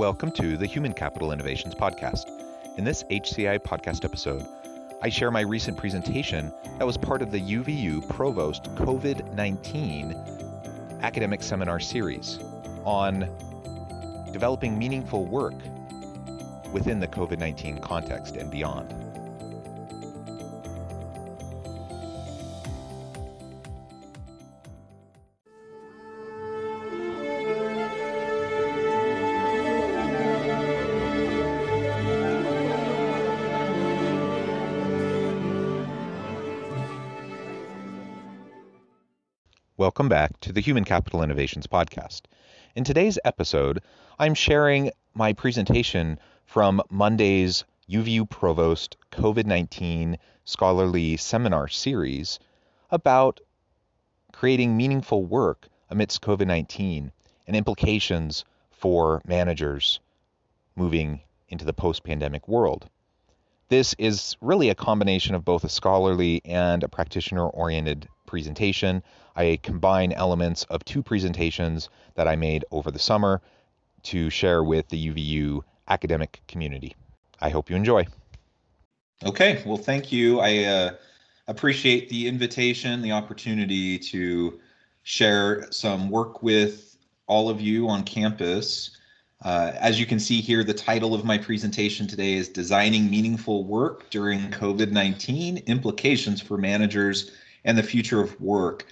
Welcome to the Human Capital Innovations Podcast. In this HCI podcast episode, I share my recent presentation that was part of the UVU Provost COVID 19 academic seminar series on developing meaningful work within the COVID 19 context and beyond. Welcome back to the Human Capital Innovations Podcast. In today's episode, I'm sharing my presentation from Monday's UVU Provost COVID 19 Scholarly Seminar Series about creating meaningful work amidst COVID 19 and implications for managers moving into the post pandemic world. This is really a combination of both a scholarly and a practitioner oriented presentation. I combine elements of two presentations that I made over the summer to share with the UVU academic community. I hope you enjoy. Okay, well, thank you. I uh, appreciate the invitation, the opportunity to share some work with all of you on campus. Uh, as you can see here, the title of my presentation today is Designing Meaningful Work During COVID 19 Implications for Managers and the Future of Work.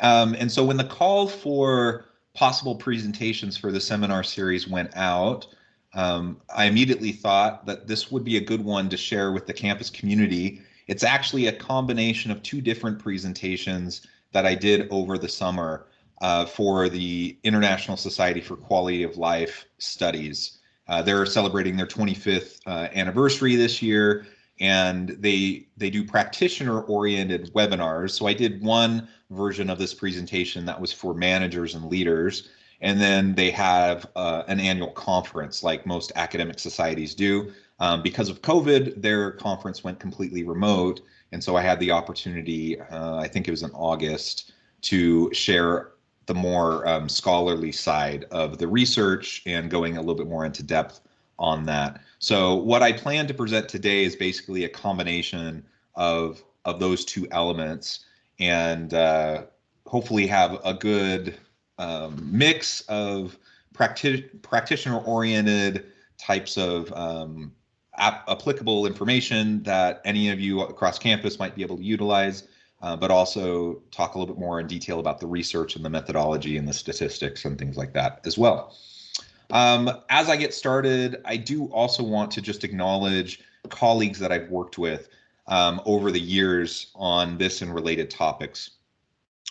Um, and so when the call for possible presentations for the seminar series went out, um, I immediately thought that this would be a good one to share with the campus community. It's actually a combination of two different presentations that I did over the summer uh, for the International Society for Quality of Life Studies. Uh, they're celebrating their 25th uh, anniversary this year, and they they do practitioner oriented webinars. So I did one version of this presentation that was for managers and leaders, and then they have uh, an annual conference like most academic societies do. Um, because of COVID, their conference went completely remote, and so I had the opportunity. Uh, I think it was in August to share the more um, scholarly side of the research and going a little bit more into depth on that. So what I plan to present today is basically a combination of of those two elements, and uh, hopefully have a good um, mix of practi- practitioner oriented types of um, ap- applicable information that any of you across campus might be able to utilize uh, but also talk a little bit more in detail about the research and the methodology and the statistics and things like that as well. Um, as I get started, I do also want to just acknowledge colleagues that I've worked with um, over the years on this and related topics.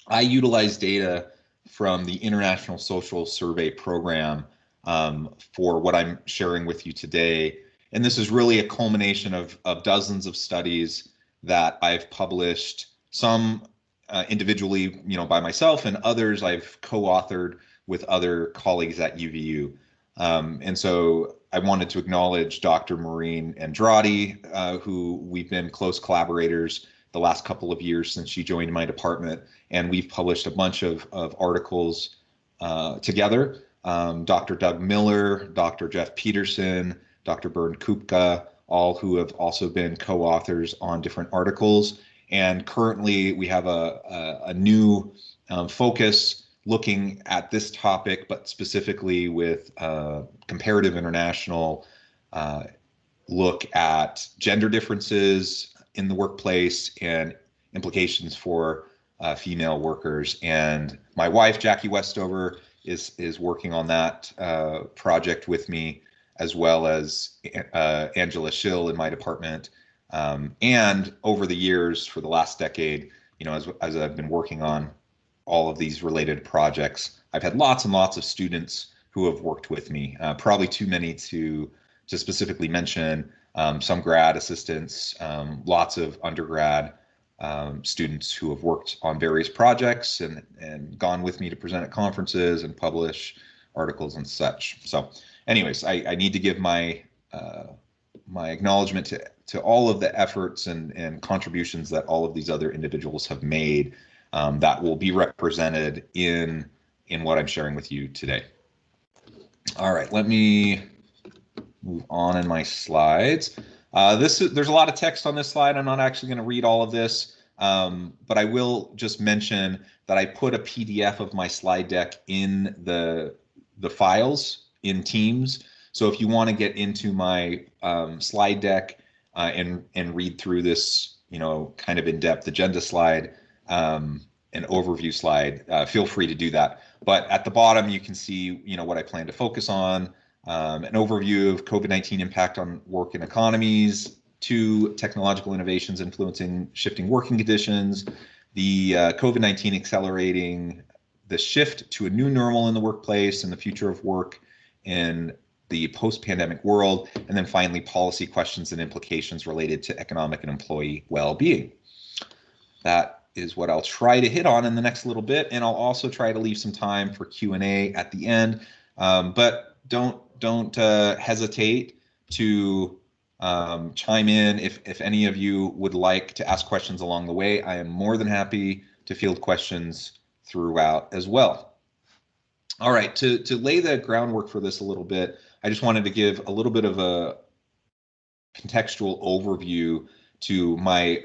I utilize data from the International Social Survey Program um, for what I'm sharing with you today. And this is really a culmination of, of dozens of studies that I've published some uh, individually, you know, by myself, and others I've co-authored with other colleagues at UVU. Um, and so I wanted to acknowledge Dr. Maureen Andrade, uh, who we've been close collaborators the last couple of years since she joined my department, and we've published a bunch of, of articles uh, together. Um, Dr. Doug Miller, Dr. Jeff Peterson, Dr. Bernd Kupka, all who have also been co-authors on different articles. And currently, we have a, a, a new um, focus looking at this topic, but specifically with uh, comparative international uh, look at gender differences in the workplace and implications for uh, female workers. And my wife, Jackie Westover, is is working on that uh, project with me, as well as uh, Angela Schill in my department. Um, and over the years, for the last decade, you know, as, as I've been working on all of these related projects, I've had lots and lots of students who have worked with me, uh, probably too many to to specifically mention. Um, some grad assistants, um, lots of undergrad um, students who have worked on various projects and and gone with me to present at conferences and publish articles and such. So, anyways, I, I need to give my uh, my acknowledgement to to all of the efforts and and contributions that all of these other individuals have made um, that will be represented in in what I'm sharing with you today. All right, let me move on in my slides. Uh, this is, there's a lot of text on this slide. I'm not actually going to read all of this, um, but I will just mention that I put a PDF of my slide deck in the the files in Teams. So if you want to get into my um, slide deck uh, and and read through this, you know, kind of in-depth agenda slide, um, an overview slide, uh, feel free to do that. But at the bottom, you can see, you know, what I plan to focus on, um, an overview of COVID-19 impact on work and economies, two technological innovations influencing shifting working conditions, the uh, COVID-19 accelerating the shift to a new normal in the workplace and the future of work in the post-pandemic world, and then finally policy questions and implications related to economic and employee well-being. That is what I'll try to hit on in the next little bit, and I'll also try to leave some time for Q&A at the end. Um, but don't don't uh, hesitate to um, chime in if if any of you would like to ask questions along the way. I am more than happy to field questions throughout as well. All right, to to lay the groundwork for this a little bit, I just wanted to give a little bit of a contextual overview to my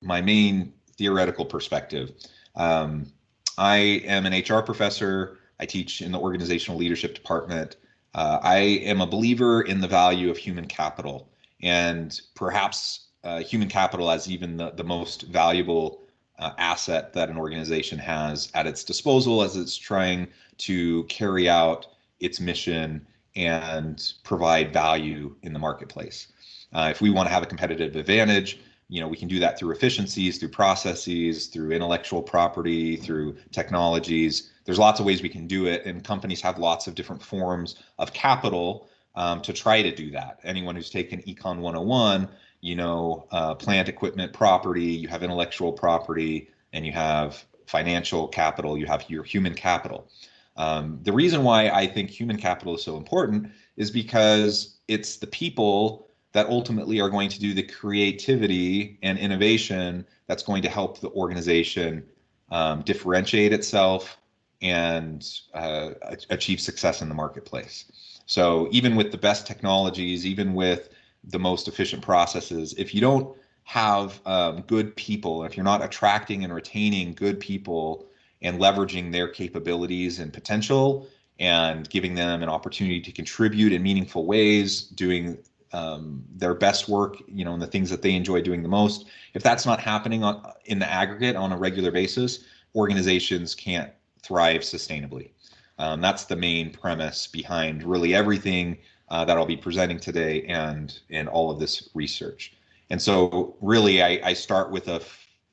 my main theoretical perspective. Um, I am an HR professor. I teach in the organizational leadership department. Uh, I am a believer in the value of human capital and perhaps uh, human capital as even the, the most valuable uh, asset that an organization has at its disposal as it's trying to carry out its mission and provide value in the marketplace. Uh, if we want to have a competitive advantage, you know, we can do that through efficiencies, through processes, through intellectual property, through technologies. There's lots of ways we can do it, and companies have lots of different forms of capital um, to try to do that. Anyone who's taken Econ 101, you know, uh, plant equipment property, you have intellectual property, and you have financial capital, you have your human capital. Um, the reason why I think human capital is so important is because it's the people that ultimately are going to do the creativity and innovation that's going to help the organization um, differentiate itself and uh, achieve success in the marketplace. So even with the best technologies, even with the most efficient processes, if you don't have um, good people, if you're not attracting and retaining good people and leveraging their capabilities and potential and giving them an opportunity to contribute in meaningful ways, doing um, their best work, you know, and the things that they enjoy doing the most. If that's not happening on in the aggregate on a regular basis, organizations can't thrive sustainably. Um, that's the main premise behind really everything uh, that I'll be presenting today and in all of this research. And so, really, I, I start with a,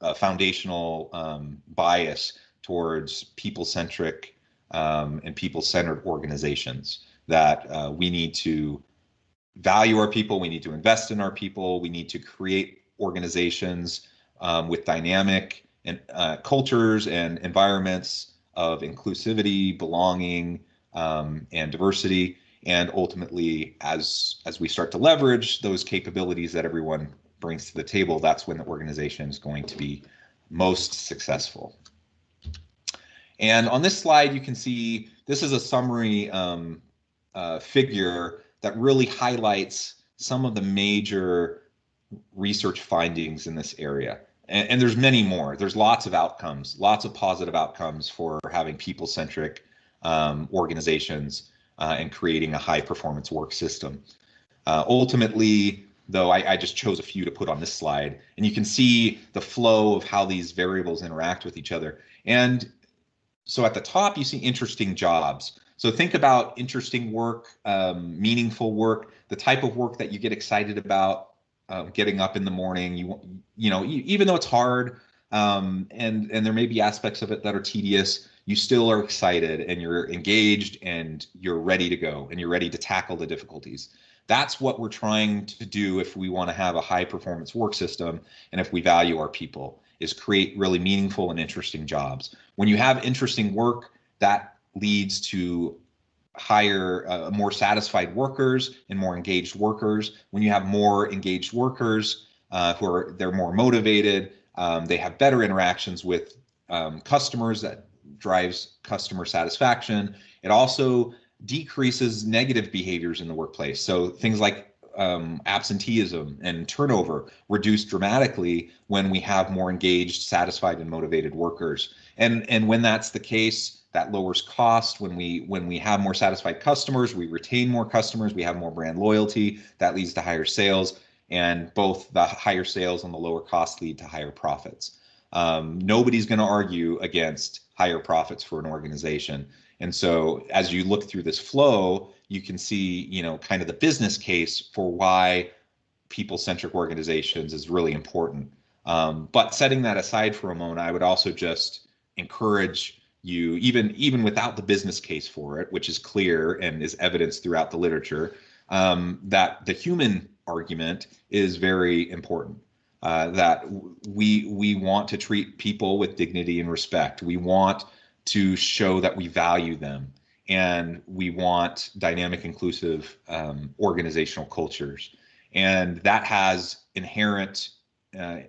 a foundational um, bias towards people-centric um, and people-centered organizations that uh, we need to value our people, we need to invest in our people, we need to create organizations um, with dynamic and uh, cultures and environments of inclusivity, belonging, um, and diversity. And ultimately, as as we start to leverage those capabilities that everyone brings to the table, that's when the organization is going to be most successful. And on this slide, you can see this is a summary um, uh, figure that really highlights some of the major research findings in this area. And, and there's many more. There's lots of outcomes, lots of positive outcomes for having people-centric um, organizations uh, and creating a high-performance work system. Uh, ultimately, though, I, I, just chose a few to put on this slide, and you can see the flow of how these variables interact with each other. And so at the top, you see interesting jobs. So think about interesting work, um, meaningful work, the type of work that you get excited about, uh, getting up in the morning. You you know even though it's hard um, and and there may be aspects of it that are tedious, you still are excited and you're engaged and you're ready to go and you're ready to tackle the difficulties. That's what we're trying to do if we want to have a high performance work system and if we value our people is create really meaningful and interesting jobs. When you have interesting work, that leads to higher uh, more satisfied workers and more engaged workers. When you have more engaged workers uh, who are they're more motivated um, they have better interactions with um, customers that drives customer satisfaction. It also decreases negative behaviors in the workplace. So things like um, absenteeism and turnover reduce dramatically when we have more engaged satisfied and motivated workers. And and when that's the case that lowers cost. When we when we have more satisfied customers we retain more customers we have more brand loyalty that leads to higher sales and both the higher sales and the lower cost lead to higher profits. Um, nobody's going to argue against higher profits for an organization. And so as you look through this flow you can see you know kind of the business case for why people centric organizations is really important. Um, but setting that aside for a moment i would also just encourage you even even without the business case for it which is clear and is evidenced throughout the literature um, that the human argument is very important. Uh, that we we want to treat people with dignity and respect. We want to show that we value them. And we want dynamic inclusive um, organizational cultures. And that has inherent uh,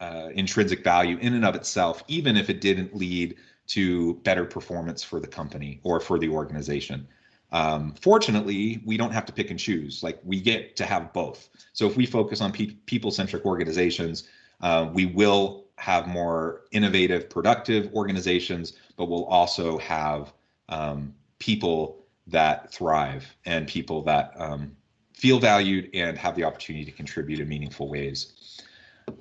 uh, intrinsic value in and of itself even if it didn't lead to better performance for the company or for the organization. Um, fortunately, we don't have to pick and choose. Like we get to have both. So if we focus on pe- people-centric organizations, uh, we will have more innovative, productive organizations, but we'll also have um, people that thrive and people that um, feel valued and have the opportunity to contribute in meaningful ways.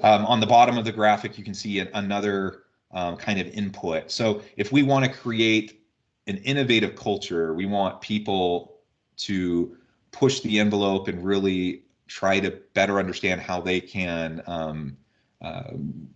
Um, on the bottom of the graphic, you can see an, another um, kind of input. So if we want to create an innovative culture, we want people to push the envelope and really try to better understand how they can um, uh,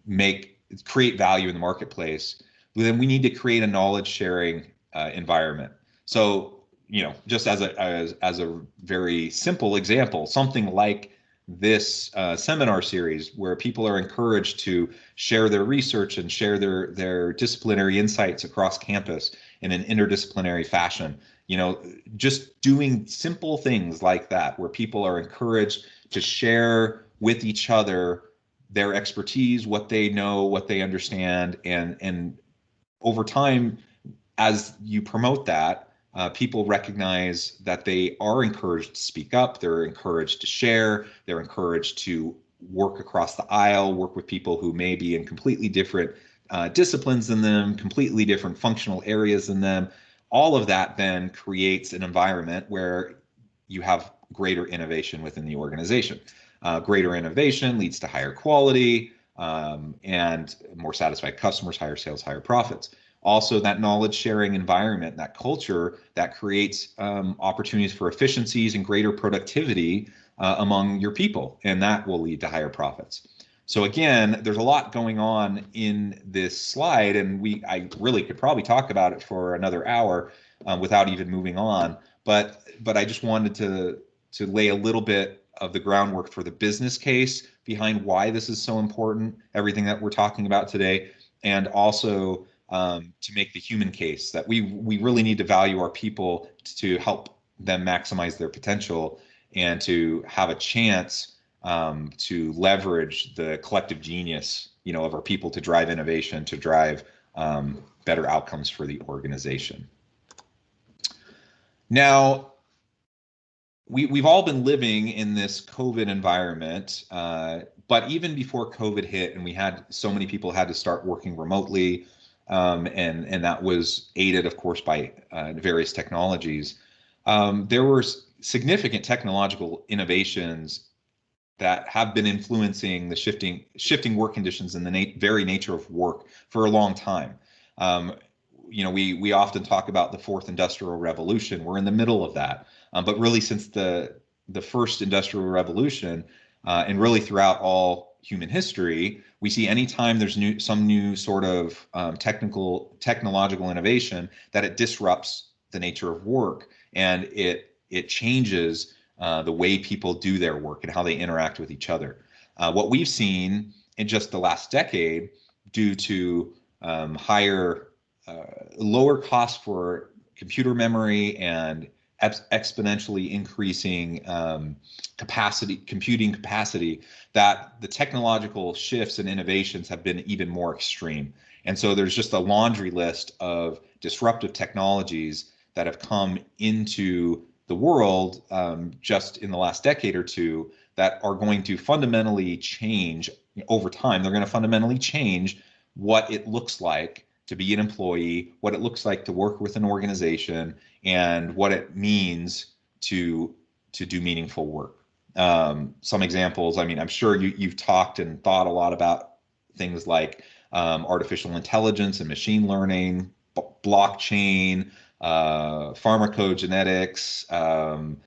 make create value in the marketplace. Then we need to create a knowledge sharing uh, environment. So you know, just as a as, as a very simple example, something like this uh, seminar series where people are encouraged to share their research and share their their disciplinary insights across campus in an interdisciplinary fashion. You know just doing simple things like that where people are encouraged to share with each other their expertise what they know what they understand and and over time as you promote that uh, people recognize that they are encouraged to speak up, they're encouraged to share, they're encouraged to work across the aisle, work with people who may be in completely different uh, disciplines than them, completely different functional areas than them. All of that then creates an environment where you have greater innovation within the organization. Uh, greater innovation leads to higher quality um, and more satisfied customers, higher sales, higher profits also that knowledge sharing environment, that culture that creates um, opportunities for efficiencies and greater productivity uh, among your people, and that will lead to higher profits. So again, there's a lot going on in this slide, and we I really could probably talk about it for another hour um, without even moving on. But but I just wanted to to lay a little bit of the groundwork for the business case behind why this is so important, everything that we're talking about today, and also um, to make the human case that we we really need to value our people to help them maximize their potential and to have a chance um, to leverage the collective genius you know of our people to drive innovation to drive um, better outcomes for the organization. Now we, we've all been living in this covid environment uh, but even before covid hit and we had so many people had to start working remotely um, and and that was aided, of course, by uh, various technologies. Um, there were significant technological innovations that have been influencing the shifting shifting work conditions and the very nature of work for a long time. Um, you know, we we often talk about the fourth industrial revolution. We're in the middle of that, um, but really since the the first industrial revolution, uh, and really throughout all human history, we see anytime there's new some new sort of um, technical technological innovation that it disrupts the nature of work and it it changes uh, the way people do their work and how they interact with each other. Uh, what we've seen in just the last decade, due to um, higher, uh, lower cost for computer memory and exponentially increasing um, capacity, computing capacity, that the technological shifts and innovations have been even more extreme. And so there's just a laundry list of disruptive technologies that have come into the world um, just in the last decade or two that are going to fundamentally change over time. They're going to fundamentally change what it looks like to be an employee, what it looks like to work with an organization, and what it means to to do meaningful work. Um, some examples. I mean, I'm sure you you've talked and thought a lot about things like um, artificial intelligence and machine learning, b- blockchain, uh, pharmacogenetics, um,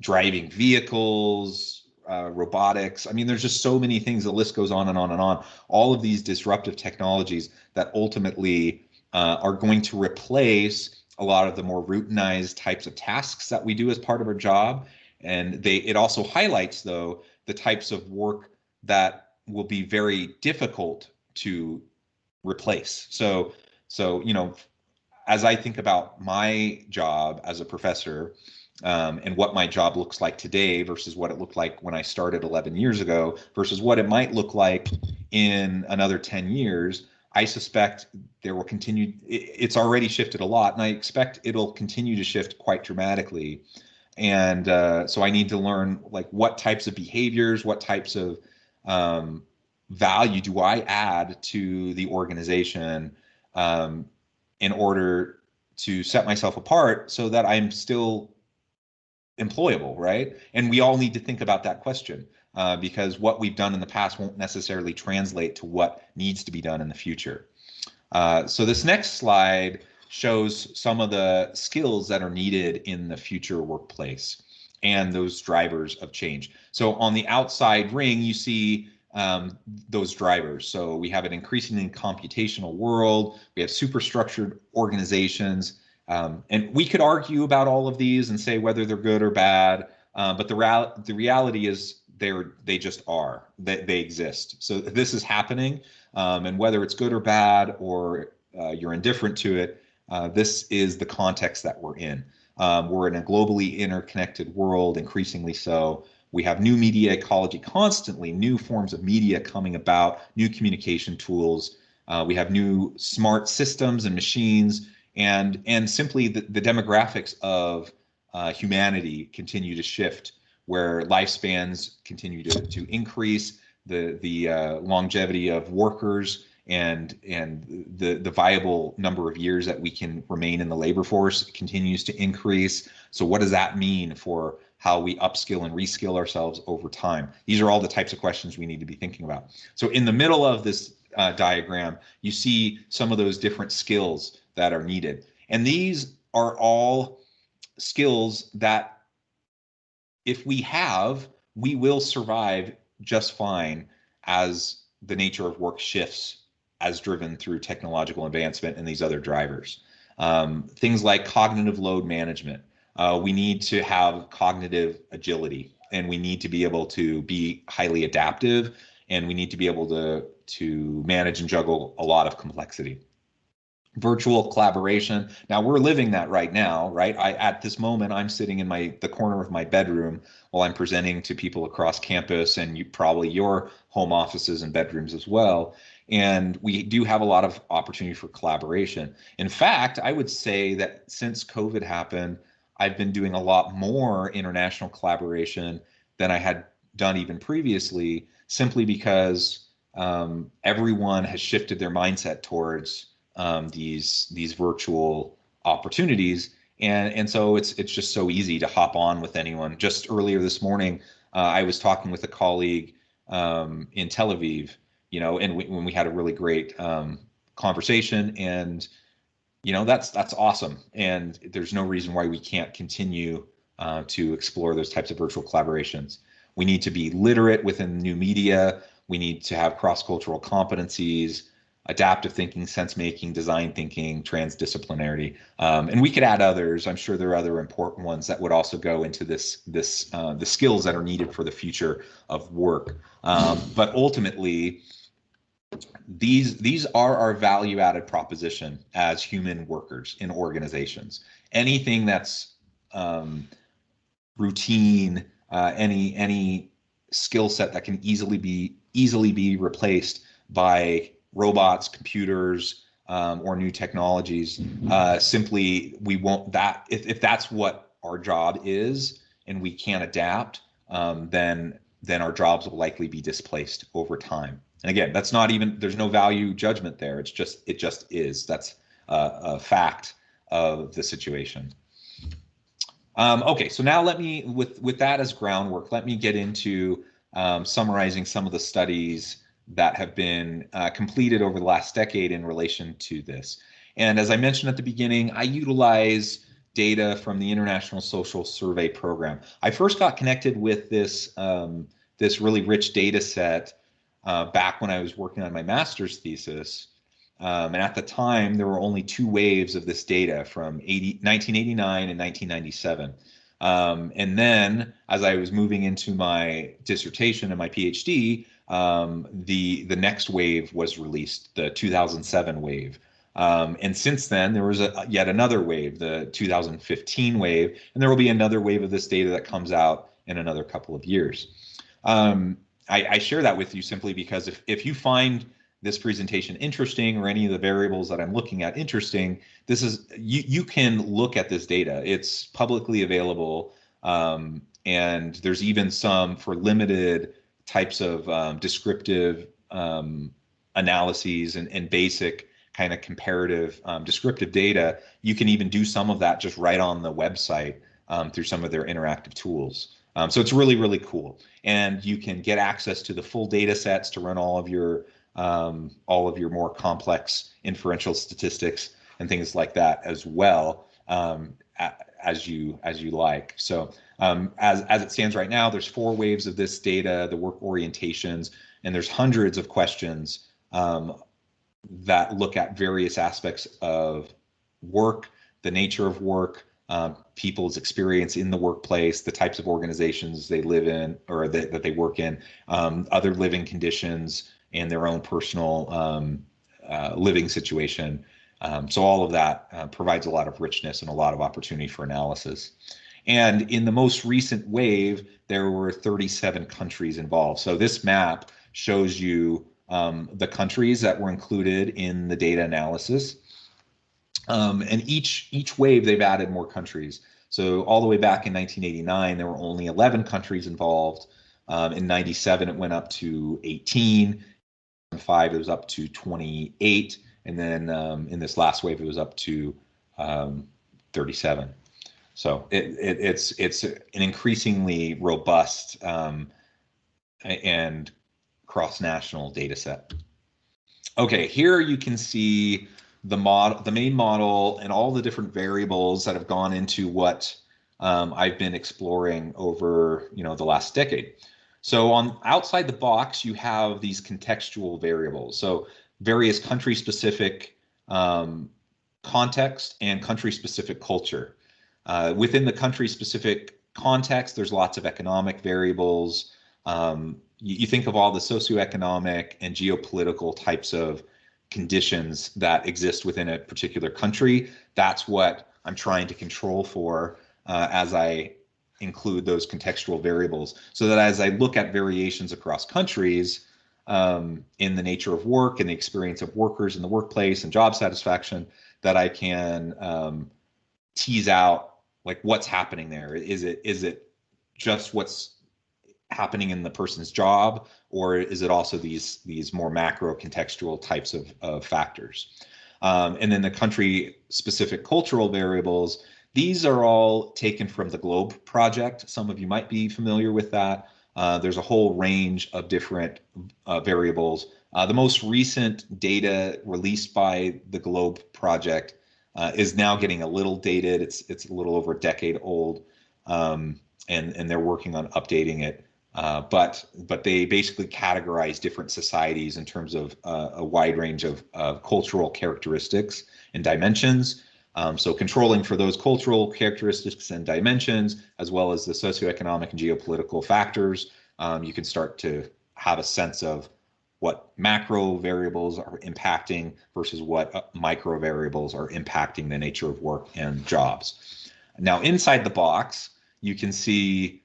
driving vehicles, uh, robotics. I mean, there's just so many things. The list goes on and on and on. All of these disruptive technologies that ultimately uh, are going to replace a lot of the more routinized types of tasks that we do as part of our job. And they it also highlights though the types of work that will be very difficult to replace. So so you know as I think about my job as a professor um, and what my job looks like today versus what it looked like when I started 11 years ago versus what it might look like in another 10 years, I suspect there will continue. It's already shifted a lot, and I expect it'll continue to shift quite dramatically. And uh, so I need to learn like what types of behaviors, what types of um, value do I add to the organization um, in order to set myself apart so that I'm still employable, right? And we all need to think about that question uh, because what we've done in the past won't necessarily translate to what needs to be done in the future. Uh, so this next slide shows some of the skills that are needed in the future workplace and those drivers of change. So on the outside ring, you see um, those drivers. So we have an increasingly computational world. We have superstructed organizations. Um, and we could argue about all of these and say whether they're good or bad. Uh, but the, rea- the reality is they're they just are they, they exist so this is happening um, and whether it's good or bad or uh, you're indifferent to it uh, this is the context that we're in um, we're in a globally interconnected world increasingly so we have new media ecology constantly, new forms of media coming about, new communication tools. Uh, we have new smart systems and machines, and and simply the, the demographics of uh, humanity continue to shift, where lifespans continue to, to increase, the the uh, longevity of workers and and the the viable number of years that we can remain in the labor force continues to increase. So what does that mean for how we upskill and reskill ourselves over time. These are all the types of questions we need to be thinking about. So in the middle of this uh, diagram, you see some of those different skills that are needed. And these are all skills that if we have, we will survive just fine as the nature of work shifts as driven through technological advancement and these other drivers. Um, things like cognitive load management, uh, we need to have cognitive agility and we need to be able to be highly adaptive and we need to be able to to manage and juggle a lot of complexity virtual collaboration. Now we're living that right now right? I at this moment i'm sitting in my the corner of my bedroom while i'm presenting to people across campus and you probably your home offices and bedrooms as well. And we do have a lot of opportunity for collaboration. In fact i would say that since covid happened I've been doing a lot more international collaboration than I had done even previously, simply because um, everyone has shifted their mindset towards um, these these virtual opportunities, and and so it's it's just so easy to hop on with anyone. Just earlier this morning, uh, I was talking with a colleague um, in Tel Aviv, you know, and we, when we had a really great um, conversation. And you know that's that's awesome. And there's no reason why we can't continue uh, to explore those types of virtual collaborations. We need to be literate within new media. We need to have cross-cultural competencies, adaptive thinking, sense making, design thinking, transdisciplinarity, um, and we could add others. I'm sure there are other important ones that would also go into this this uh, the skills that are needed for the future of work. Um, but ultimately, these these are our value added proposition as human workers in organizations. Anything that's um, routine, uh, any any skill set that can easily be easily be replaced by robots, computers, um, or new technologies. Uh, simply, we won't that if, if that's what our job is and we can't adapt, um, then then our jobs will likely be displaced over time. And again, that's not even there's no value judgment there. It's just it just is. That's a, a fact of the situation. Um, okay, so now let me with with that as groundwork. Let me get into um, summarizing some of the studies that have been uh, completed over the last decade in relation to this. And as I mentioned at the beginning, I utilize data from the International Social Survey Program. I first got connected with this um, this really rich data set uh, back when I was working on my master's thesis. Um, and at the time, there were only two waves of this data from 80, 1989 and 1997. Um, and then, as I was moving into my dissertation and my PhD, um, the the next wave was released, the 2007 wave. Um, and since then, there was a, yet another wave, the 2015 wave, and there will be another wave of this data that comes out in another couple of years. Um, I, I, share that with you simply because if, if you find this presentation interesting or any of the variables that I'm looking at interesting, this is you you can look at this data. It's publicly available, um, and there's even some for limited types of um, descriptive um, analyses and, and basic kind of comparative um, descriptive data. You can even do some of that just right on the website um, through some of their interactive tools. Um, so it's really, really cool. And you can get access to the full data sets to run all of your all of your more complex inferential statistics and things like that as well um, as you as you like. So um, as as it stands right now, there's four waves of this data, the work orientations, and there's hundreds of questions um, that look at various aspects of work, the nature of work, um, people's experience in the workplace, the types of organizations they live in or that, that they work in, um, other living conditions, and their own personal um, uh, living situation. Um, so all of that uh, provides a lot of richness and a lot of opportunity for analysis. And in the most recent wave, there were 37 countries involved. So this map shows you um, the countries that were included in the data analysis. Um, and each each wave, they've added more countries. So all the way back in 1989, there were only 11 countries involved. Um, in 97, it went up to 18. In five, it was up to 28. And then um, in this last wave, it was up to um, 37. So it, it, it's it's an increasingly robust um, and cross-national data set. Okay, here you can see the model, the main model, and all the different variables that have gone into what um, I've been exploring over you know the last decade. So on outside the box, you have these contextual variables. So various country-specific um, context and country-specific culture. Uh, within the country specific context, there's lots of economic variables. Um, you, you, think of all the socioeconomic and geopolitical types of conditions that exist within a particular country. That's what I'm trying to control for uh, as I include those contextual variables so that as I look at variations across countries um, in the nature of work and the experience of workers in the workplace and job satisfaction, that I can um, tease out like what's happening there. Is it is it just what's happening in the person's job or is it also these these more macro contextual types of, of factors? Um, and then the country specific cultural variables these are all taken from the globe project. Some of you might be familiar with that uh, there's a whole range of different uh, variables uh, the most recent data released by the globe project uh, is now getting a little dated. It's it's a little over a decade old, um, and and they're working on updating it Uh, but but they basically categorize different societies in terms of uh, a wide range of, of, cultural characteristics and dimensions. Um, so controlling for those cultural characteristics and dimensions, as well as the socioeconomic and geopolitical factors, um, you can start to have a sense of what macro variables are impacting versus what uh, micro variables are impacting the nature of work and jobs. Now, inside the box, you can see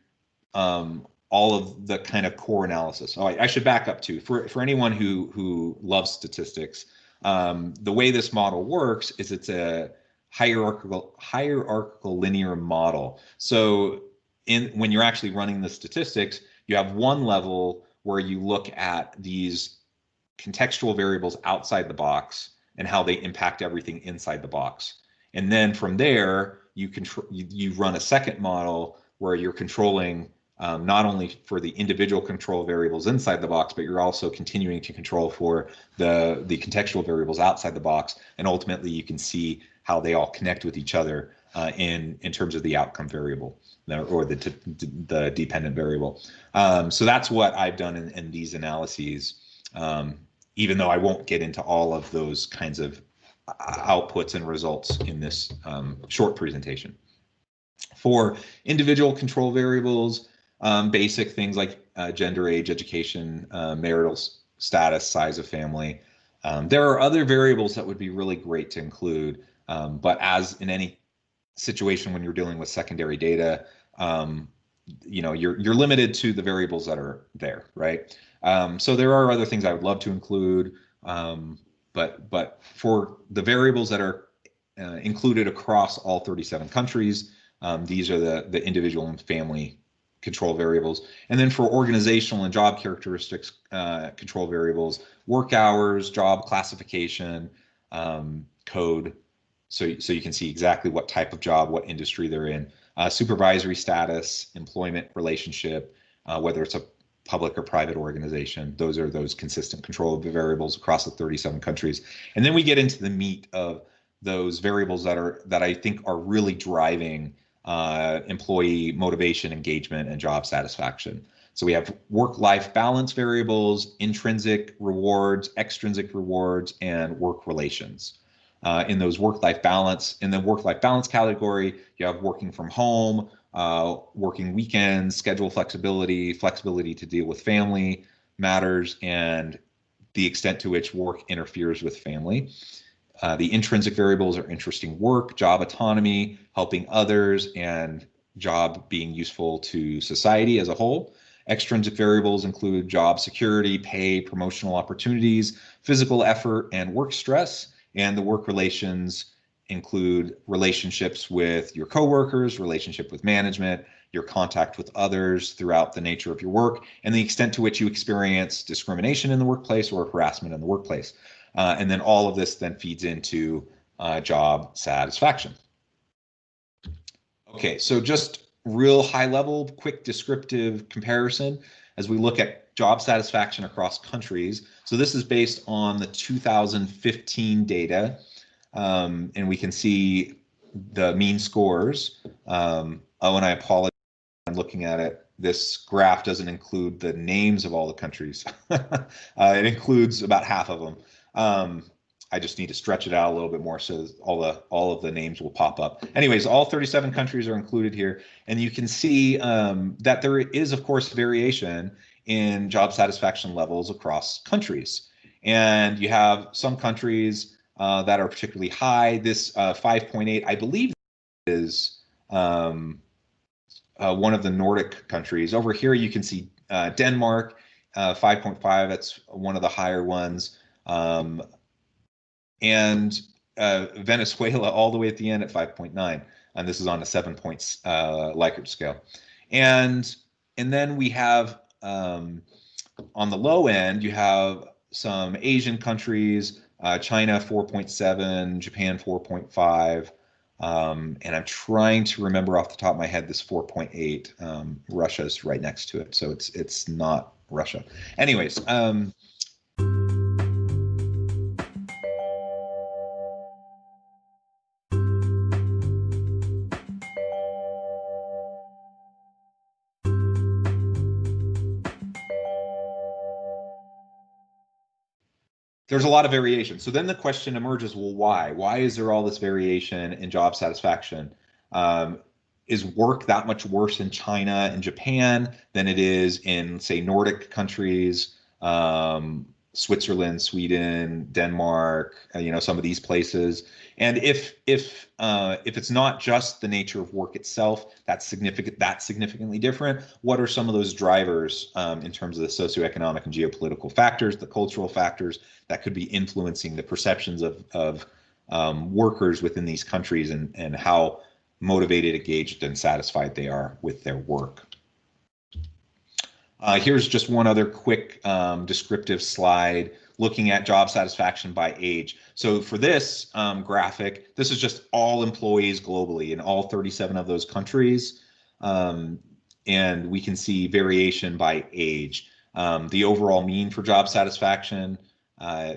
um, all of the kind of core analysis. Oh, I, I, should back up too. For for anyone who who loves statistics, um, the way this model works is it's a hierarchical hierarchical linear model. So in when you're actually running the statistics, you have one level where you look at these contextual variables outside the box and how they impact everything inside the box. And then from there, you control you, you run a second model where you're controlling um, not only for the individual control variables inside the box, but you're also continuing to control for the the contextual variables outside the box. And ultimately, you can see how they all connect with each other uh, in in terms of the outcome variable or the the dependent variable. Um, so that's what I've done in, in these analyses. Um, even though I won't get into all of those kinds of uh, outputs and results in this um, short presentation. For individual control variables, um, basic things like uh, gender, age, education, uh, marital status, size of family. Um, there are other variables that would be really great to include, um, but as in any situation when you're dealing with secondary data, um, you know, you're you're limited to the variables that are there, right? Um, so there are other things I would love to include, um, but but for the variables that are uh, included across all 37 countries, um, these are the the individual and family control variables. And then for organizational and job characteristics uh, control variables, work hours, job classification, um, code. So, so you can see exactly what type of job, what industry they're in, uh, supervisory status, employment relationship, uh, whether it's a public or private organization. Those are those consistent control of the variables across the 37 countries. And then we get into the meat of those variables that are that I think are really driving uh, employee motivation, engagement, and job satisfaction. So we have work-life balance variables, intrinsic rewards, extrinsic rewards, and work relations. Uh, in those work-life balance, in the work-life balance category, you have working from home, uh, working weekends, schedule flexibility, flexibility to deal with family matters, and the extent to which work interferes with family. Uh, the intrinsic variables are interesting work, job autonomy, helping others, and job being useful to society as a whole. Extrinsic variables include job security, pay, promotional opportunities, physical effort, and work stress. And the work relations include relationships with your coworkers, relationship with management, your contact with others throughout the nature of your work, and the extent to which you experience discrimination in the workplace or harassment in the workplace. Uh, and then all of this then feeds into uh, job satisfaction. Okay, so just real high level, quick descriptive comparison as we look at job satisfaction across countries. So this is based on the 2015 data, um, and we can see the mean scores. Um, oh, and I apologize, I'm looking at it. This graph doesn't include the names of all the countries. uh, it includes about half of them. Um, I just need to stretch it out a little bit more so all the all of the names will pop up. Anyways, all 37 countries are included here, and you can see um, that there is, of course, variation in job satisfaction levels across countries. And you have some countries uh, that are particularly high. This uh, 5.8, I believe, is um, uh, one of the Nordic countries. Over here, you can see uh, Denmark, uh, 5.5. That's one of the higher ones. Um, and uh, Venezuela all the way at the end at 5.9, and this is on a seven points uh, Likert scale. And and then we have um, on the low end, you have some Asian countries, uh, China 4.7, Japan 4.5, um, and I'm trying to remember off the top of my head this 4.8. Um, Russia's right next to it, so it's it's not Russia. Anyways, um, there's a lot of variation. So then the question emerges, well, why? Why is there all this variation in job satisfaction? Um, is work that much worse in China and Japan than it is in, say, Nordic countries, um, Switzerland, Sweden, Denmark, uh, you know, some of these places? And if if uh, if it's not just the nature of work itself, that's significant. That's significantly different. What are some of those drivers um, in terms of the socioeconomic and geopolitical factors, the cultural factors that could be influencing the perceptions of of um, workers within these countries and and how motivated, engaged, and satisfied they are with their work. Uh, here's just one other quick um, descriptive slide looking at job satisfaction by age. So for this um, graphic, this is just all employees globally in all 37 of those countries. Um, and we can see variation by age. Um, the overall mean for job satisfaction, uh,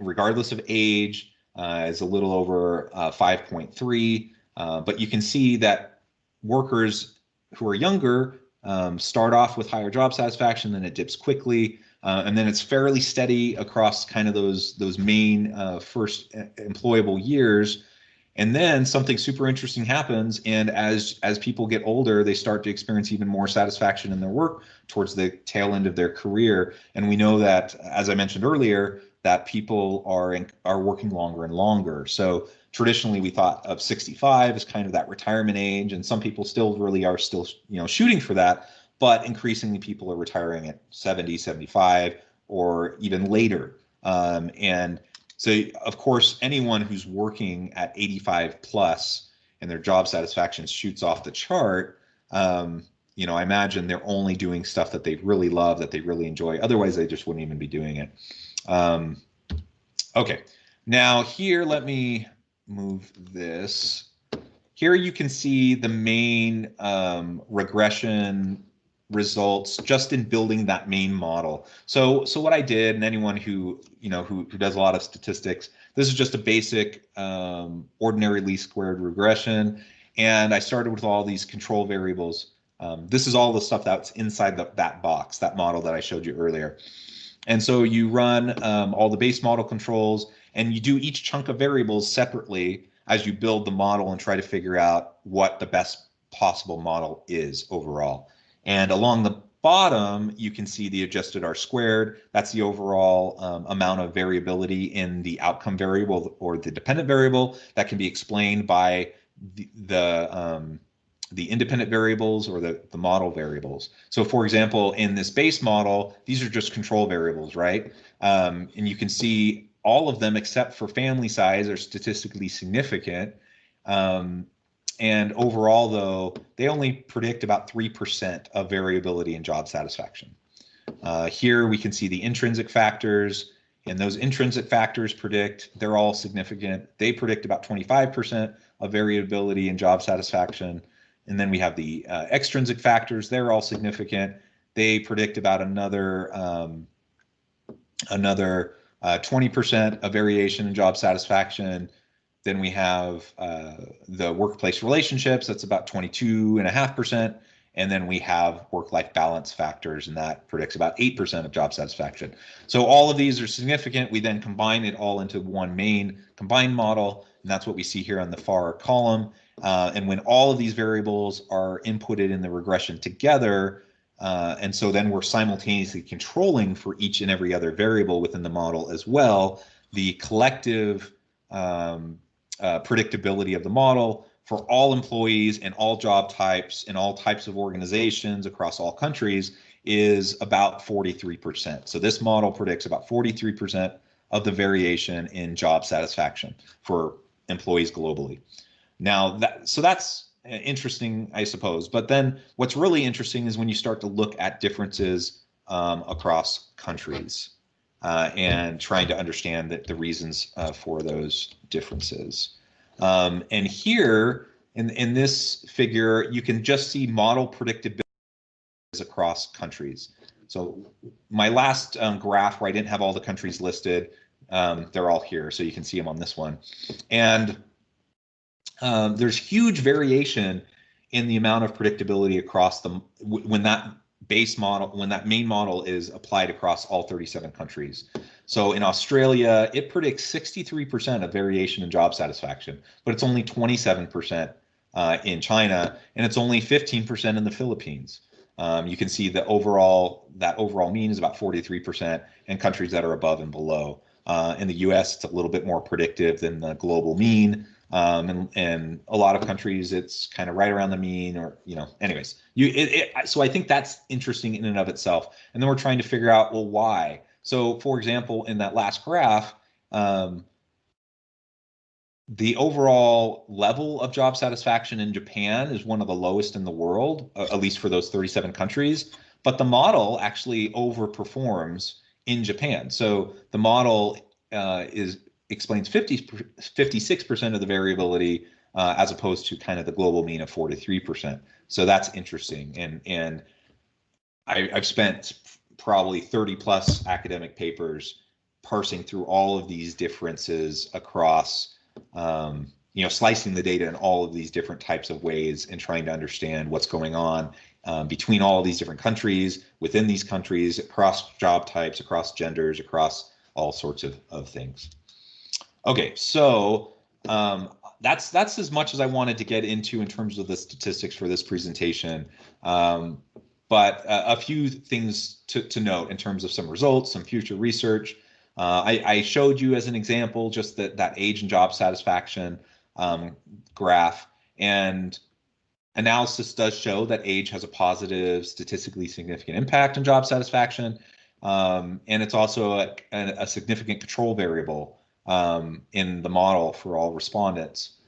regardless of age, uh, is a little over uh, 5.3. Uh, but you can see that workers who are younger um, start off with higher job satisfaction, then it dips quickly, uh, and then it's fairly steady across kind of those those main uh, first uh, employable years. And then something super interesting happens, and as as people get older, they start to experience even more satisfaction in their work towards the tail end of their career. And we know that, as I mentioned earlier, that people are in, are working longer and longer. So traditionally we thought of 65 as kind of that retirement age and some people still really are still you know shooting for that but increasingly people are retiring at 70 75 or even later. Um, and so of course anyone who's working at 85 plus and their job satisfaction shoots off the chart um, you know i imagine they're only doing stuff that they really love that they really enjoy. Otherwise they just wouldn't even be doing it. Um, okay. Now here let me move this. Here you can see the main um, regression results just in building that main model. So, so what I did, and anyone who you know who, who does a lot of statistics, this is just a basic um, ordinary least squared regression, and I started with all these control variables. Um, this is all the stuff that's inside the, that box, that model that I showed you earlier. And so you run um, all the base model controls, and you do each chunk of variables separately as you build the model and try to figure out what the best possible model is overall. And along the bottom, you can see the adjusted R squared. That's the overall um, amount of variability in the outcome variable or the dependent variable that can be explained by the, the um, the independent variables or the, the model variables. So for example, in this base model, these are just control variables, right? Um, and you can see all of them except for family size are statistically significant. Um, and overall, though, they only predict about 3% of variability in job satisfaction. Uh, here we can see the intrinsic factors, and those intrinsic factors predict, they're all significant. They predict about 25% of variability in job satisfaction. And then we have the uh, extrinsic factors, they're all significant. They predict about another um, another uh, 20% of variation in job satisfaction. Then we have uh, the workplace relationships, that's about 22.5%. And then we have work life balance factors, and that predicts about 8% of job satisfaction. So all of these are significant. We then combine it all into one main combined model, and that's what we see here on the far column. Uh, and when all of these variables are inputted in the regression together, uh, and so then we're simultaneously controlling for each and every other variable within the model as well, the collective um, uh, predictability of the model for all employees and all job types and all types of organizations across all countries is about 43%. So this model predicts about 43% of the variation in job satisfaction for employees globally. Now that so that's interesting, I suppose. But then what's really interesting is when you start to look at differences um, across countries uh, and trying to understand the, the reasons uh, for those differences. Um, and here in, in this figure, you can just see model predictability across countries. So my last um, graph where I didn't have all the countries listed, um, they're all here. So you can see them on this one. And um, there's huge variation in the amount of predictability across the when that base model when that main model is applied across all 37 countries So in Australia, it predicts 63% of variation in job satisfaction, but it's only 27% uh, in China, and it's only 15% in the Philippines. Um, you can see the overall that overall mean is about 43%, and countries that are above and below. Uh, in the U.S., it's a little bit more predictive than the global mean, um, and and a lot of countries it's kind of right around the mean, or you know, anyways, you it, it, so I think that's interesting in and of itself. And then we're trying to figure out well why. So, for example, in that last graph, um, the overall level of job satisfaction in Japan is one of the lowest in the world, at least for those 37 countries. But the model actually overperforms in Japan. So the model uh, is explains 50, 56% of the variability uh, as opposed to kind of the global mean of 43%. So that's interesting. And and I, I've spent probably 30 plus academic papers parsing through all of these differences across um, you know, slicing the data in all of these different types of ways and trying to understand what's going on um, between all these different countries, within these countries, across job types, across genders, across all sorts of, of things. Okay, so um, that's that's as much as I wanted to get into in terms of the statistics for this presentation. Um, but uh, a few things to, to note in terms of some results, some future research. Uh, I, I, showed you as an example just that that age and job satisfaction um, graph, and analysis does show that age has a positive, statistically significant impact on job satisfaction, um, and it's also a, a, significant control variable um, in the model for all respondents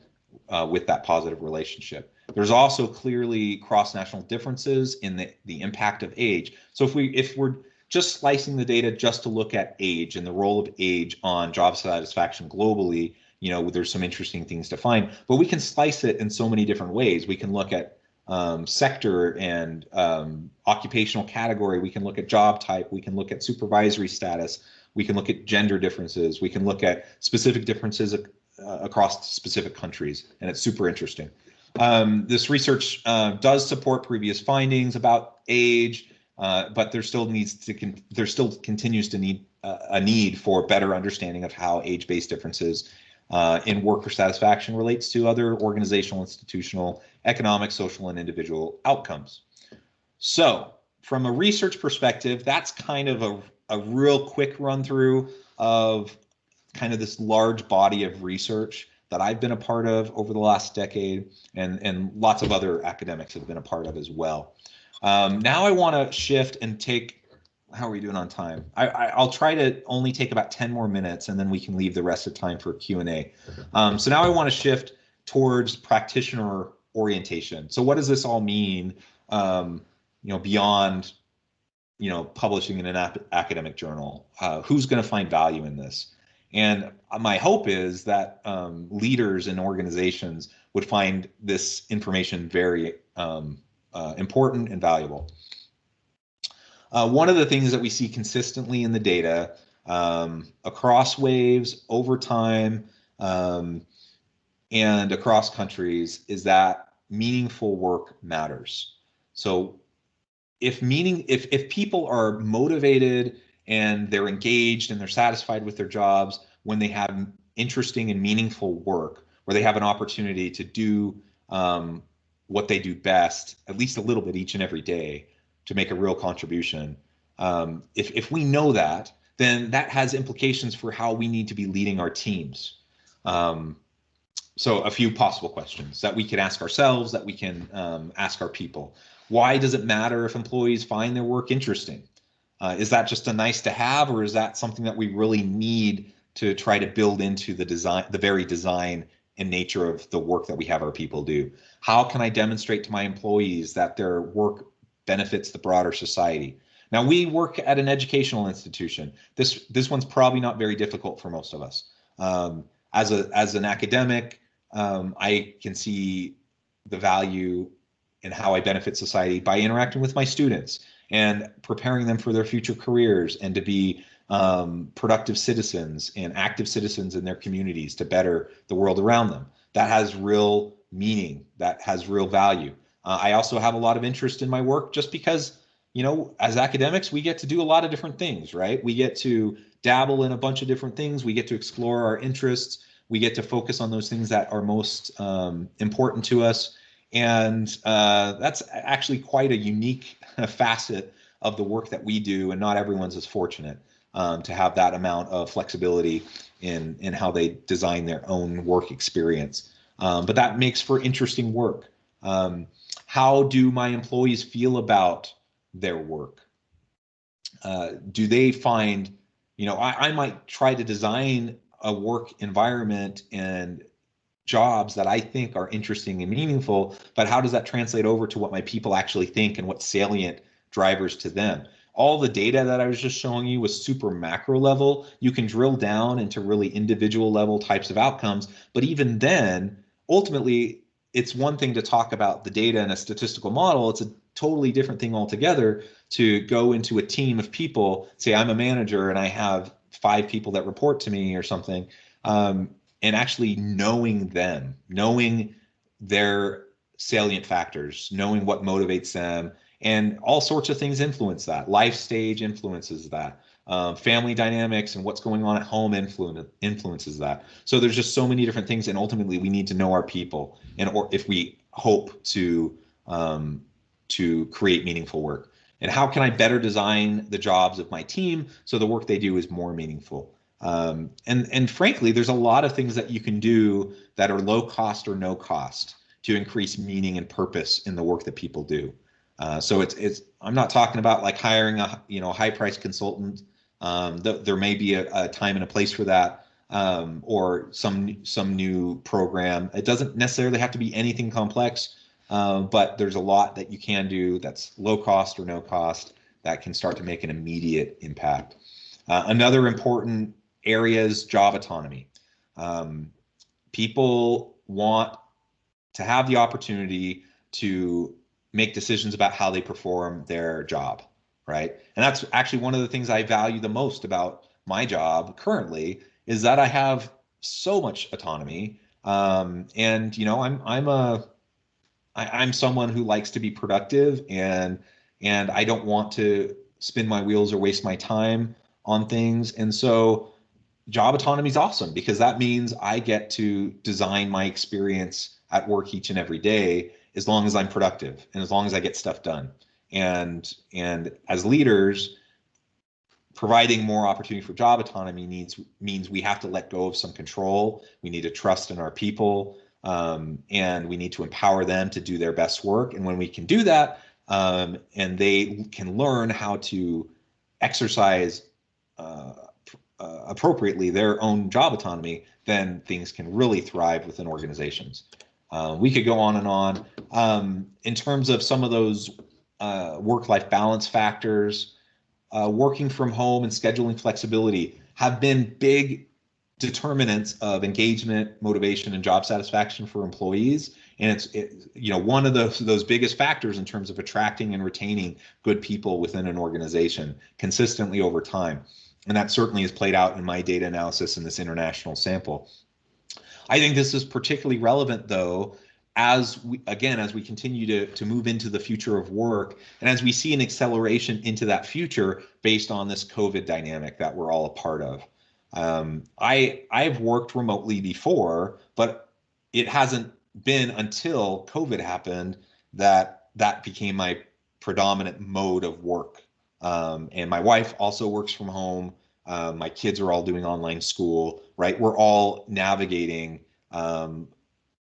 uh, with that positive relationship. There's also clearly cross-national differences in the, the impact of age. So if we if we're just slicing the data just to look at age and the role of age on job satisfaction globally, you know, there's some interesting things to find. But we can slice it in so many different ways. We can look at um, sector and um, occupational category. We can look at job type. We can look at supervisory status. We can look at gender differences. We can look at specific differences uh, across specific countries, and it's super interesting. Um, this research uh, does support previous findings about age, uh, but there still needs to there still continues to need uh, a need for better understanding of how age-based differences uh, in worker satisfaction relates to other organizational, institutional, economic, social, and individual outcomes. So, from a research perspective, that's kind of a, a real quick run through of kind of this large body of research that I've been a part of over the last decade, and, and lots of other academics have been a part of as well. Um, now I want to shift and take. How are we doing on time? I, will try to only take about ten more minutes, and then we can leave the rest of time for Q and A. Um, so now I want to shift towards practitioner orientation. So what does this all mean? Um, you know, beyond you know publishing in an ap- academic journal, uh, who's going to find value in this? And my hope is that um, leaders and organizations would find this information very um, uh, important and valuable. Uh, one of the things that we see consistently in the data um, across waves, over time, um, and across countries is that meaningful work matters. So if meaning if if people are motivated and they're engaged and they're satisfied with their jobs when they have interesting and meaningful work where they have an opportunity to do um, what they do best, at least a little bit each and every day, to make a real contribution. Um, if if we know that, then that has implications for how we need to be leading our teams. Um, so a few possible questions that we can ask ourselves, that we can um, ask our people. Why does it matter if employees find their work interesting? Uh, is that just a nice to have, or is that something that we really need to try to build into the design, the very design and nature of the work that we have our people do? How can I demonstrate to my employees that their work benefits the broader society? Now we work at an educational institution. This this one's probably not very difficult for most of us. Um, as a as an academic, um, I can see the value in how I benefit society by interacting with my students and preparing them for their future careers and to be um, productive citizens and active citizens in their communities to better the world around them. That has real meaning that has real value. Uh, I also have a lot of interest in my work just because, you know, as academics, we get to do a lot of different things, right? We get to dabble in a bunch of different things. We get to explore our interests. We get to focus on those things that are most um, important to us. And uh, that's actually quite a unique facet of the work that we do. And not everyone's as fortunate um, to have that amount of flexibility in, in how they design their own work experience. Um, but that makes for interesting work. Um, how do my employees feel about their work? Uh, do they find, you know, I, I might try to design a work environment and jobs that I think are interesting and meaningful, but how does that translate over to what my people actually think and what's salient drivers to them? All the data that I was just showing you was super macro level. You can drill down into really individual level types of outcomes, but even then, ultimately, it's one thing to talk about the data in a statistical model. It's a totally different thing altogether to go into a team of people. Say I'm a manager and I have five people that report to me or something, um, and actually knowing them, knowing their salient factors, knowing what motivates them, and all sorts of things influence that. Life stage influences that. Um, family dynamics and what's going on at home influence, influences that. So there's just so many different things, and ultimately we need to know our people, and or if we hope to um, to create meaningful work. And how can I better design the jobs of my team so the work they do is more meaningful? Um, and and frankly, there's a lot of things that you can do that are low cost or no cost to increase meaning and purpose in the work that people do. Uh, so it's it's I'm not talking about like hiring a you know high price consultant um, th- there may be a, a, time and a place for that, um, or some some new program. It doesn't necessarily have to be anything complex, uh, but there's a lot that you can do that's low cost or no cost that can start to make an immediate impact. Uh, another important area is job autonomy. Um, people want to have the opportunity to make decisions about how they perform their job right? And that's actually one of the things I value the most about my job currently is that I have so much autonomy. Um, and you know, I'm I'm a I, I'm someone who likes to be productive and and I don't want to spin my wheels or waste my time on things. And so job autonomy is awesome because that means I get to design my experience at work each and every day as long as I'm productive and as long as I get stuff done. And and as leaders providing more opportunity for job autonomy needs means we have to let go of some control. We need to trust in our people um, and we need to empower them to do their best work. And when we can do that um, and they can learn how to exercise uh, uh, appropriately their own job autonomy then things can really thrive within organizations uh, we could go on and on um, in terms of some of those uh, work-life balance factors, uh, working from home and scheduling flexibility have been big determinants of engagement, motivation, and job satisfaction for employees. And it's it, you know one of those those biggest factors in terms of attracting and retaining good people within an organization consistently over time. And that certainly has played out in my data analysis in this international sample. I think this is particularly relevant though as we again as we continue to to move into the future of work and as we see an acceleration into that future based on this covid dynamic that we're all a part of um, i i've worked remotely before but it hasn't been until covid happened that that became my predominant mode of work um, and my wife also works from home uh, my kids are all doing online school right we're all navigating um,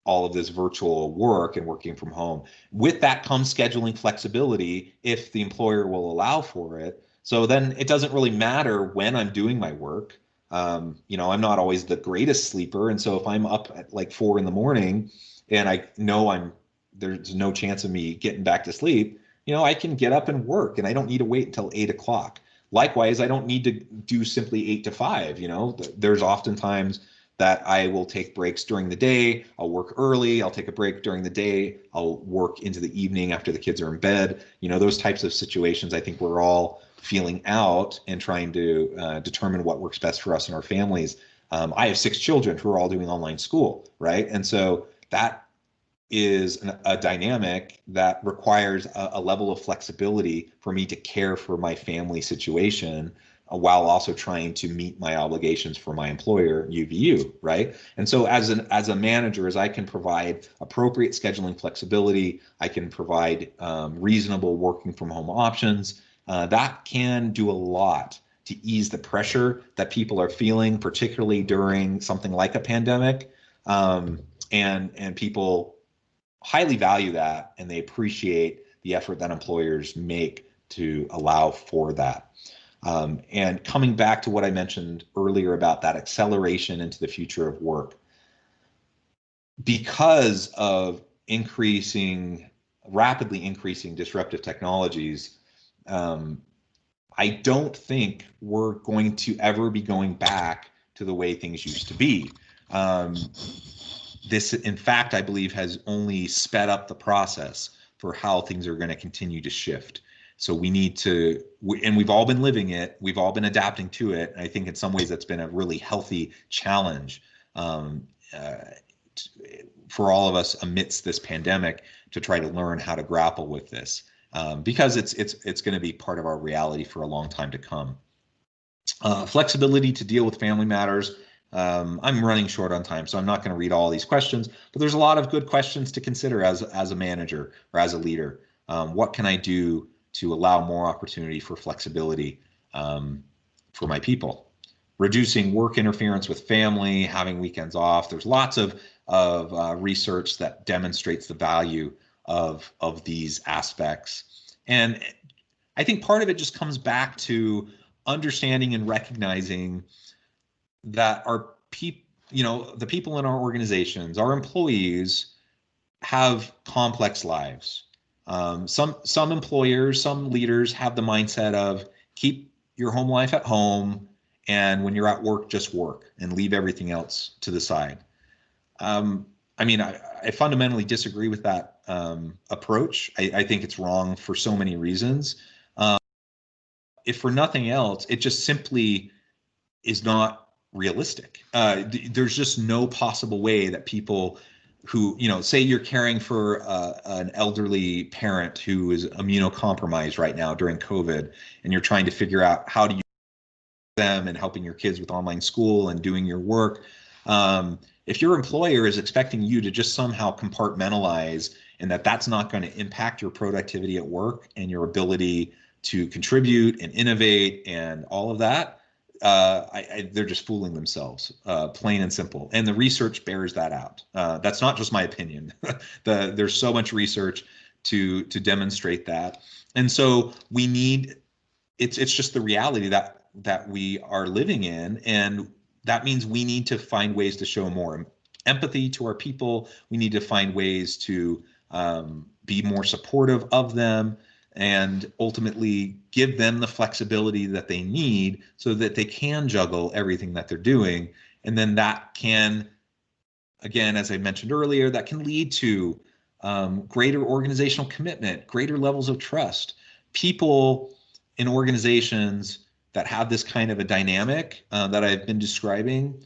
all of this virtual work and working from home. With that comes scheduling flexibility if the employer will allow for it. So then it doesn't really matter when I'm doing my work. Um, you know, I'm not always the greatest sleeper. And so if I'm up at like four in the morning and I know I'm there's no chance of me getting back to sleep, you know, I can get up and work and I don't need to wait until eight o'clock. Likewise, I don't need to do simply eight to five. You know, there's oftentimes that I will take breaks during the day. I'll work early. I'll take a break during the day. I'll work into the evening after the kids are in bed. You know, those types of situations, I think we're all feeling out and trying to uh, determine what works best for us and our families. Um, I have six children who are all doing online school, right? And so that is an, a dynamic that requires a, a level of flexibility for me to care for my family situation uh, while also trying to meet my obligations for my employer UVU, right? And so as an as a manager, as I can provide appropriate scheduling flexibility, I can provide um, reasonable working from home options. Uh, that can do a lot to ease the pressure that people are feeling, particularly during something like a pandemic. Um, and and people highly value that, and they appreciate the effort that employers make to allow for that. Um, and coming back to what I mentioned earlier about that acceleration into the future of work, because of increasing, rapidly increasing disruptive technologies, um, I don't think we're going to ever be going back to the way things used to be. Um, this, in fact, I believe has only sped up the process for how things are going to continue to shift. So we need to, and we've all been living it. We've all been adapting to it. And I think in some ways that's been a really healthy challenge um, uh, for all of us amidst this pandemic to try to learn how to grapple with this um, because it's it's it's going to be part of our reality for a long time to come. Uh, flexibility to deal with family matters. Um, I'm running short on time, so I'm not going to read all these questions, but there's a lot of good questions to consider as as a manager or as a leader. Um, what can I do to allow more opportunity for flexibility um, for my people. Reducing work interference with family, having weekends off. There's lots of of uh, research that demonstrates the value of of these aspects, and I think part of it just comes back to understanding and recognizing that our people, you know, the people in our organizations, our employees, have complex lives um, some some employers, some leaders have the mindset of keep your home life at home, and when you're at work, just work and leave everything else to the side. Um, I mean, I, I, fundamentally disagree with that um, approach. I, I, think it's wrong for so many reasons. Um, if for nothing else, it just simply is not realistic. Uh, th- there's just no possible way that people who you know say you're caring for uh, an elderly parent who is immunocompromised right now during covid and you're trying to figure out how do you them and helping your kids with online school and doing your work um, if your employer is expecting you to just somehow compartmentalize and that that's not going to impact your productivity at work and your ability to contribute and innovate and all of that uh, I, I, they're just fooling themselves, uh, plain and simple. And the research bears that out. Uh, that's not just my opinion. the, there's so much research to to demonstrate that. And so we need. It's it's just the reality that that we are living in, and that means we need to find ways to show more empathy to our people. We need to find ways to um, be more supportive of them and ultimately give them the flexibility that they need so that they can juggle everything that they're doing. And then that can, again, as I mentioned earlier, that can lead to um, greater organizational commitment, greater levels of trust. People in organizations that have this kind of a dynamic uh, that I've been describing,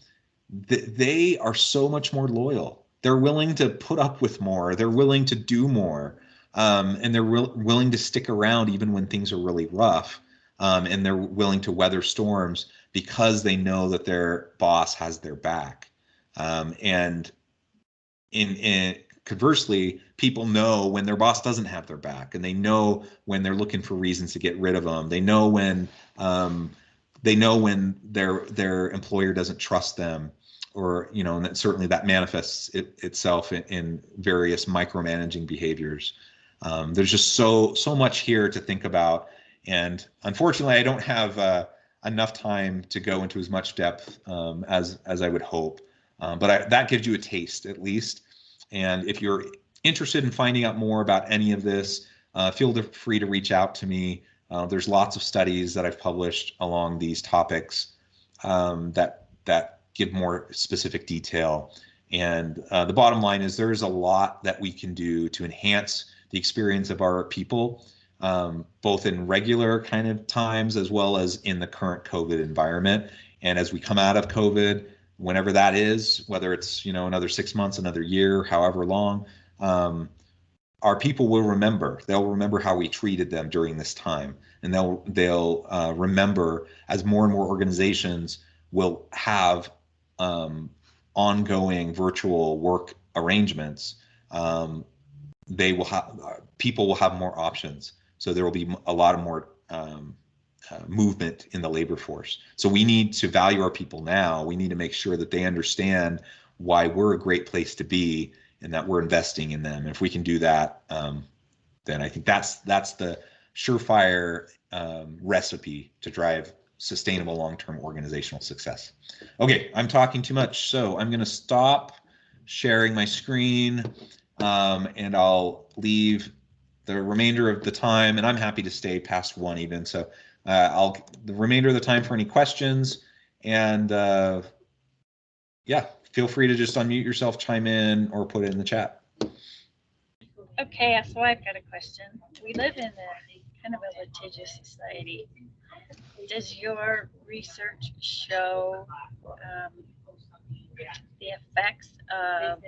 th- they are so much more loyal. They're willing to put up with more. They're willing to do more um, and they're re- willing to stick around even when things are really rough. Um, and they're willing to weather storms because they know that their boss has their back. Um, and in, in conversely, people know when their boss doesn't have their back, and they know when they're looking for reasons to get rid of them. They know when um, they know when their their employer doesn't trust them or you know and that certainly that manifests it, itself in, in, various micromanaging behaviors um, there's just so so much here to think about, and unfortunately, I don't have uh, enough time to go into as much depth um, as as I would hope. Um, but I, that gives you a taste, at least. And if you're interested in finding out more about any of this, uh, feel free to reach out to me. Uh, there's lots of studies that I've published along these topics um, that that give more specific detail. And uh, the bottom line is there is a lot that we can do to enhance the experience of our people, um, both in regular kind of times as well as in the current COVID environment. And as we come out of COVID, whenever that is, whether it's you know another six months, another year, however long, um, our people will remember. They'll remember how we treated them during this time, and they'll they'll uh, remember as more and more organizations will have um, ongoing virtual work arrangements. Um, they will have people will have more options, so there will be a lot of more um, uh, movement in the labor force. So we need to value our people now. We need to make sure that they understand why we're a great place to be and that we're investing in them. And if we can do that, um, then I think that's that's the surefire um, recipe to drive sustainable long-term organizational success. Okay, I'm talking too much, so I'm going to stop sharing my screen, um, and I'll leave the remainder of the time. And I'm happy to stay past one even. So uh, I'll the remainder of the time for any questions, and uh, yeah, feel free to just unmute yourself, chime in, or put it in the chat. Okay, so I've got a question. We live in a kind of a litigious society. Does your research show um, the effects of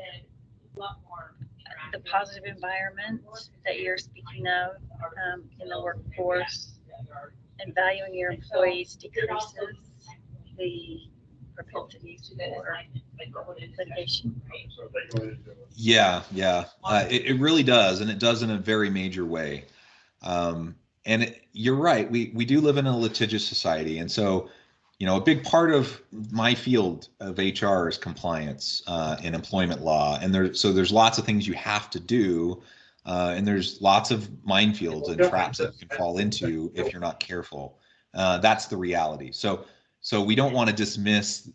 the positive environment that you're speaking of um, in the workforce and valuing your employees decreases the propensities for litigation? Yeah, yeah, uh, it, it really does, and it does in a very major way. Um, and it, you're right, we we do live in a litigious society, and so you know a big part of my field of HR is compliance uh, in employment law, and there so there's lots of things you have to do. Uh, and there's lots of minefields and traps that you can fall into if you're not careful. Uh, that's the reality. So, so we don't want to dismiss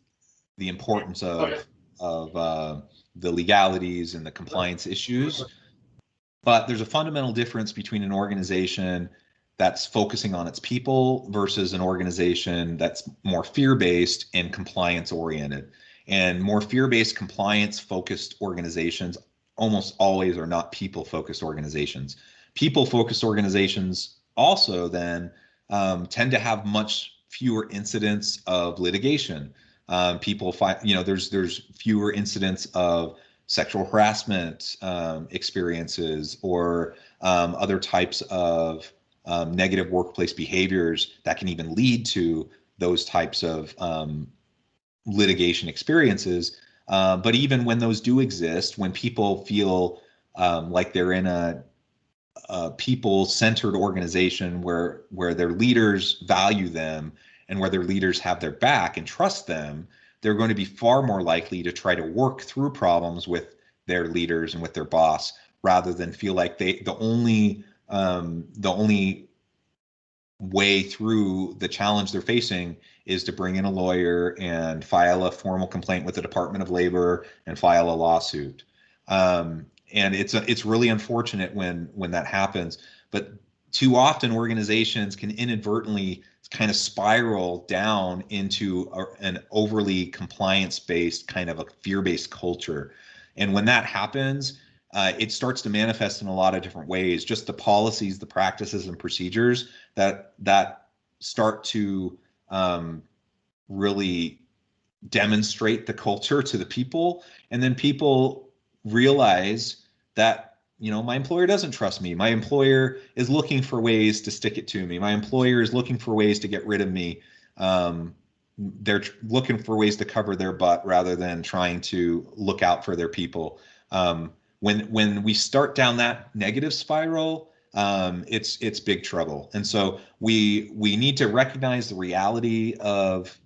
the importance of of uh, the legalities and the compliance issues. But there's a fundamental difference between an organization that's focusing on its people versus an organization that's more fear-based and compliance-oriented. And more fear-based, compliance-focused organizations almost always are not people-focused organizations. People-focused organizations also then um, tend to have much fewer incidents of litigation um, people find you know there's there's fewer incidents of sexual harassment um, experiences or um, other types of um, negative workplace behaviors that can even lead to those types of um, litigation experiences. Uh, but even when those do exist, when people feel um, like they're in a, a people-centered organization where where their leaders value them and where their leaders have their back and trust them, they're going to be far more likely to try to work through problems with their leaders and with their boss rather than feel like they the only um, the only way through the challenge they're facing is to bring in a lawyer and file a formal complaint with the Department of Labor and file a lawsuit. Um, and it's a, it's really unfortunate when when that happens. But too often organizations can inadvertently kind of spiral down into a, an overly compliance based kind of a fear based culture. And when that happens, uh, it starts to manifest in a lot of different ways. Just the policies, the practices, and procedures that that start to um, really demonstrate the culture to the people, and then people realize that you know my employer doesn't trust me. My employer is looking for ways to stick it to me. My employer is looking for ways to get rid of me. Um, they're looking for ways to cover their butt rather than trying to look out for their people. Um, when when we start down that negative spiral um, it's it's big trouble and so we we need to recognize the reality of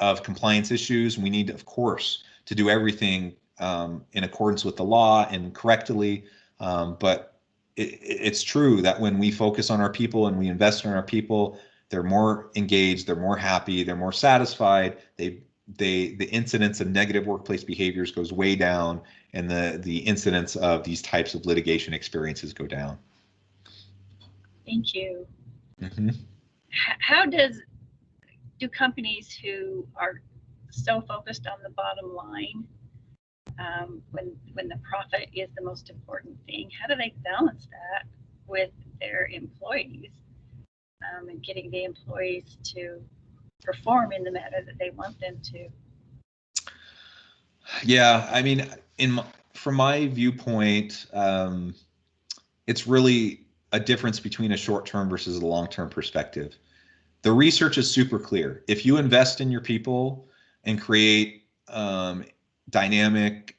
of compliance issues we need of course to do everything um, in accordance with the law and correctly um, but it, it's true that when we focus on our people and we invest in our people, they're more engaged, they're more happy, they're more satisfied. They they the incidence of negative workplace behaviors goes way down, and the the incidence of these types of litigation experiences go down. Thank you. Mm-hmm. How does do companies who are so focused on the bottom line um, when when the profit is the most important thing. How do they balance that with their employees um, and getting the employees to perform in the manner that they want them to? Yeah, I mean, in from my viewpoint, um, it's really a difference between a short term versus a long term perspective. The research is super clear. If you invest in your people and create um, dynamic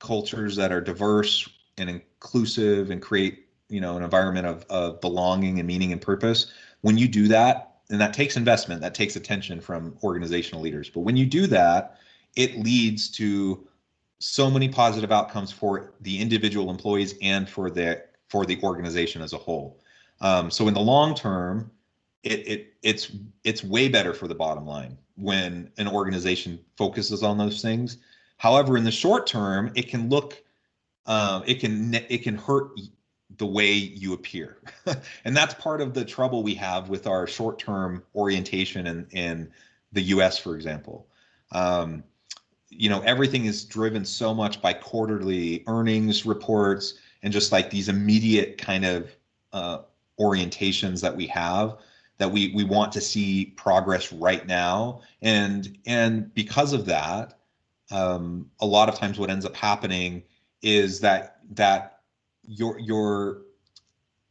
cultures that are diverse and inclusive and create you know an environment of, of belonging and meaning and purpose when you do that and that takes investment that takes attention from organizational leaders. But when you do that it leads to so many positive outcomes for the individual employees and for the for the organization as a whole. Um, so in the long term it, it it's it's way better for the bottom line when an organization focuses on those things. However in the short term it can look um, it can it can hurt the way you appear. and that's part of the trouble we have with our short term orientation in, in the US, for example. Um, you know, everything is driven so much by quarterly earnings reports and just like these immediate kind of uh, orientations that we have that we we want to see progress right now and and because of that um, a lot of times what ends up happening is that that you're you're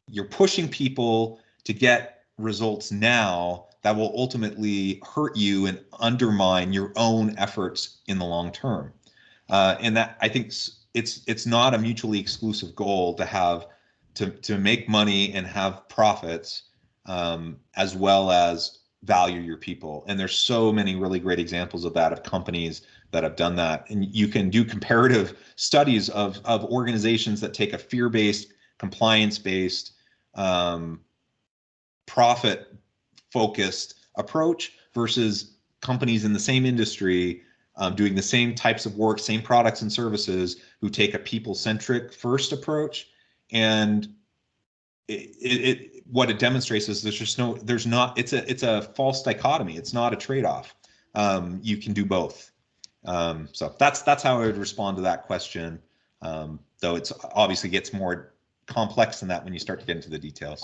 you're pushing people to get results now that will ultimately hurt you and undermine your own efforts in the long term. Uh, and that I think it's it's not a mutually exclusive goal to have to to make money and have profits um, as well as value your people. And there's so many really great examples of that of companies that have done that. And you can do comparative studies of, of organizations that take a fear based, compliance based, um, profit focused approach versus companies in the same industry um, doing the same types of work, same products and services who take a people centric first approach. And it, it, what it demonstrates is there's just no there's not it's a it's a false dichotomy it's not a trade-off um, you can do both um, so that's that's how I would respond to that question. Um, though it's obviously gets more complex than that when you start to get into the details.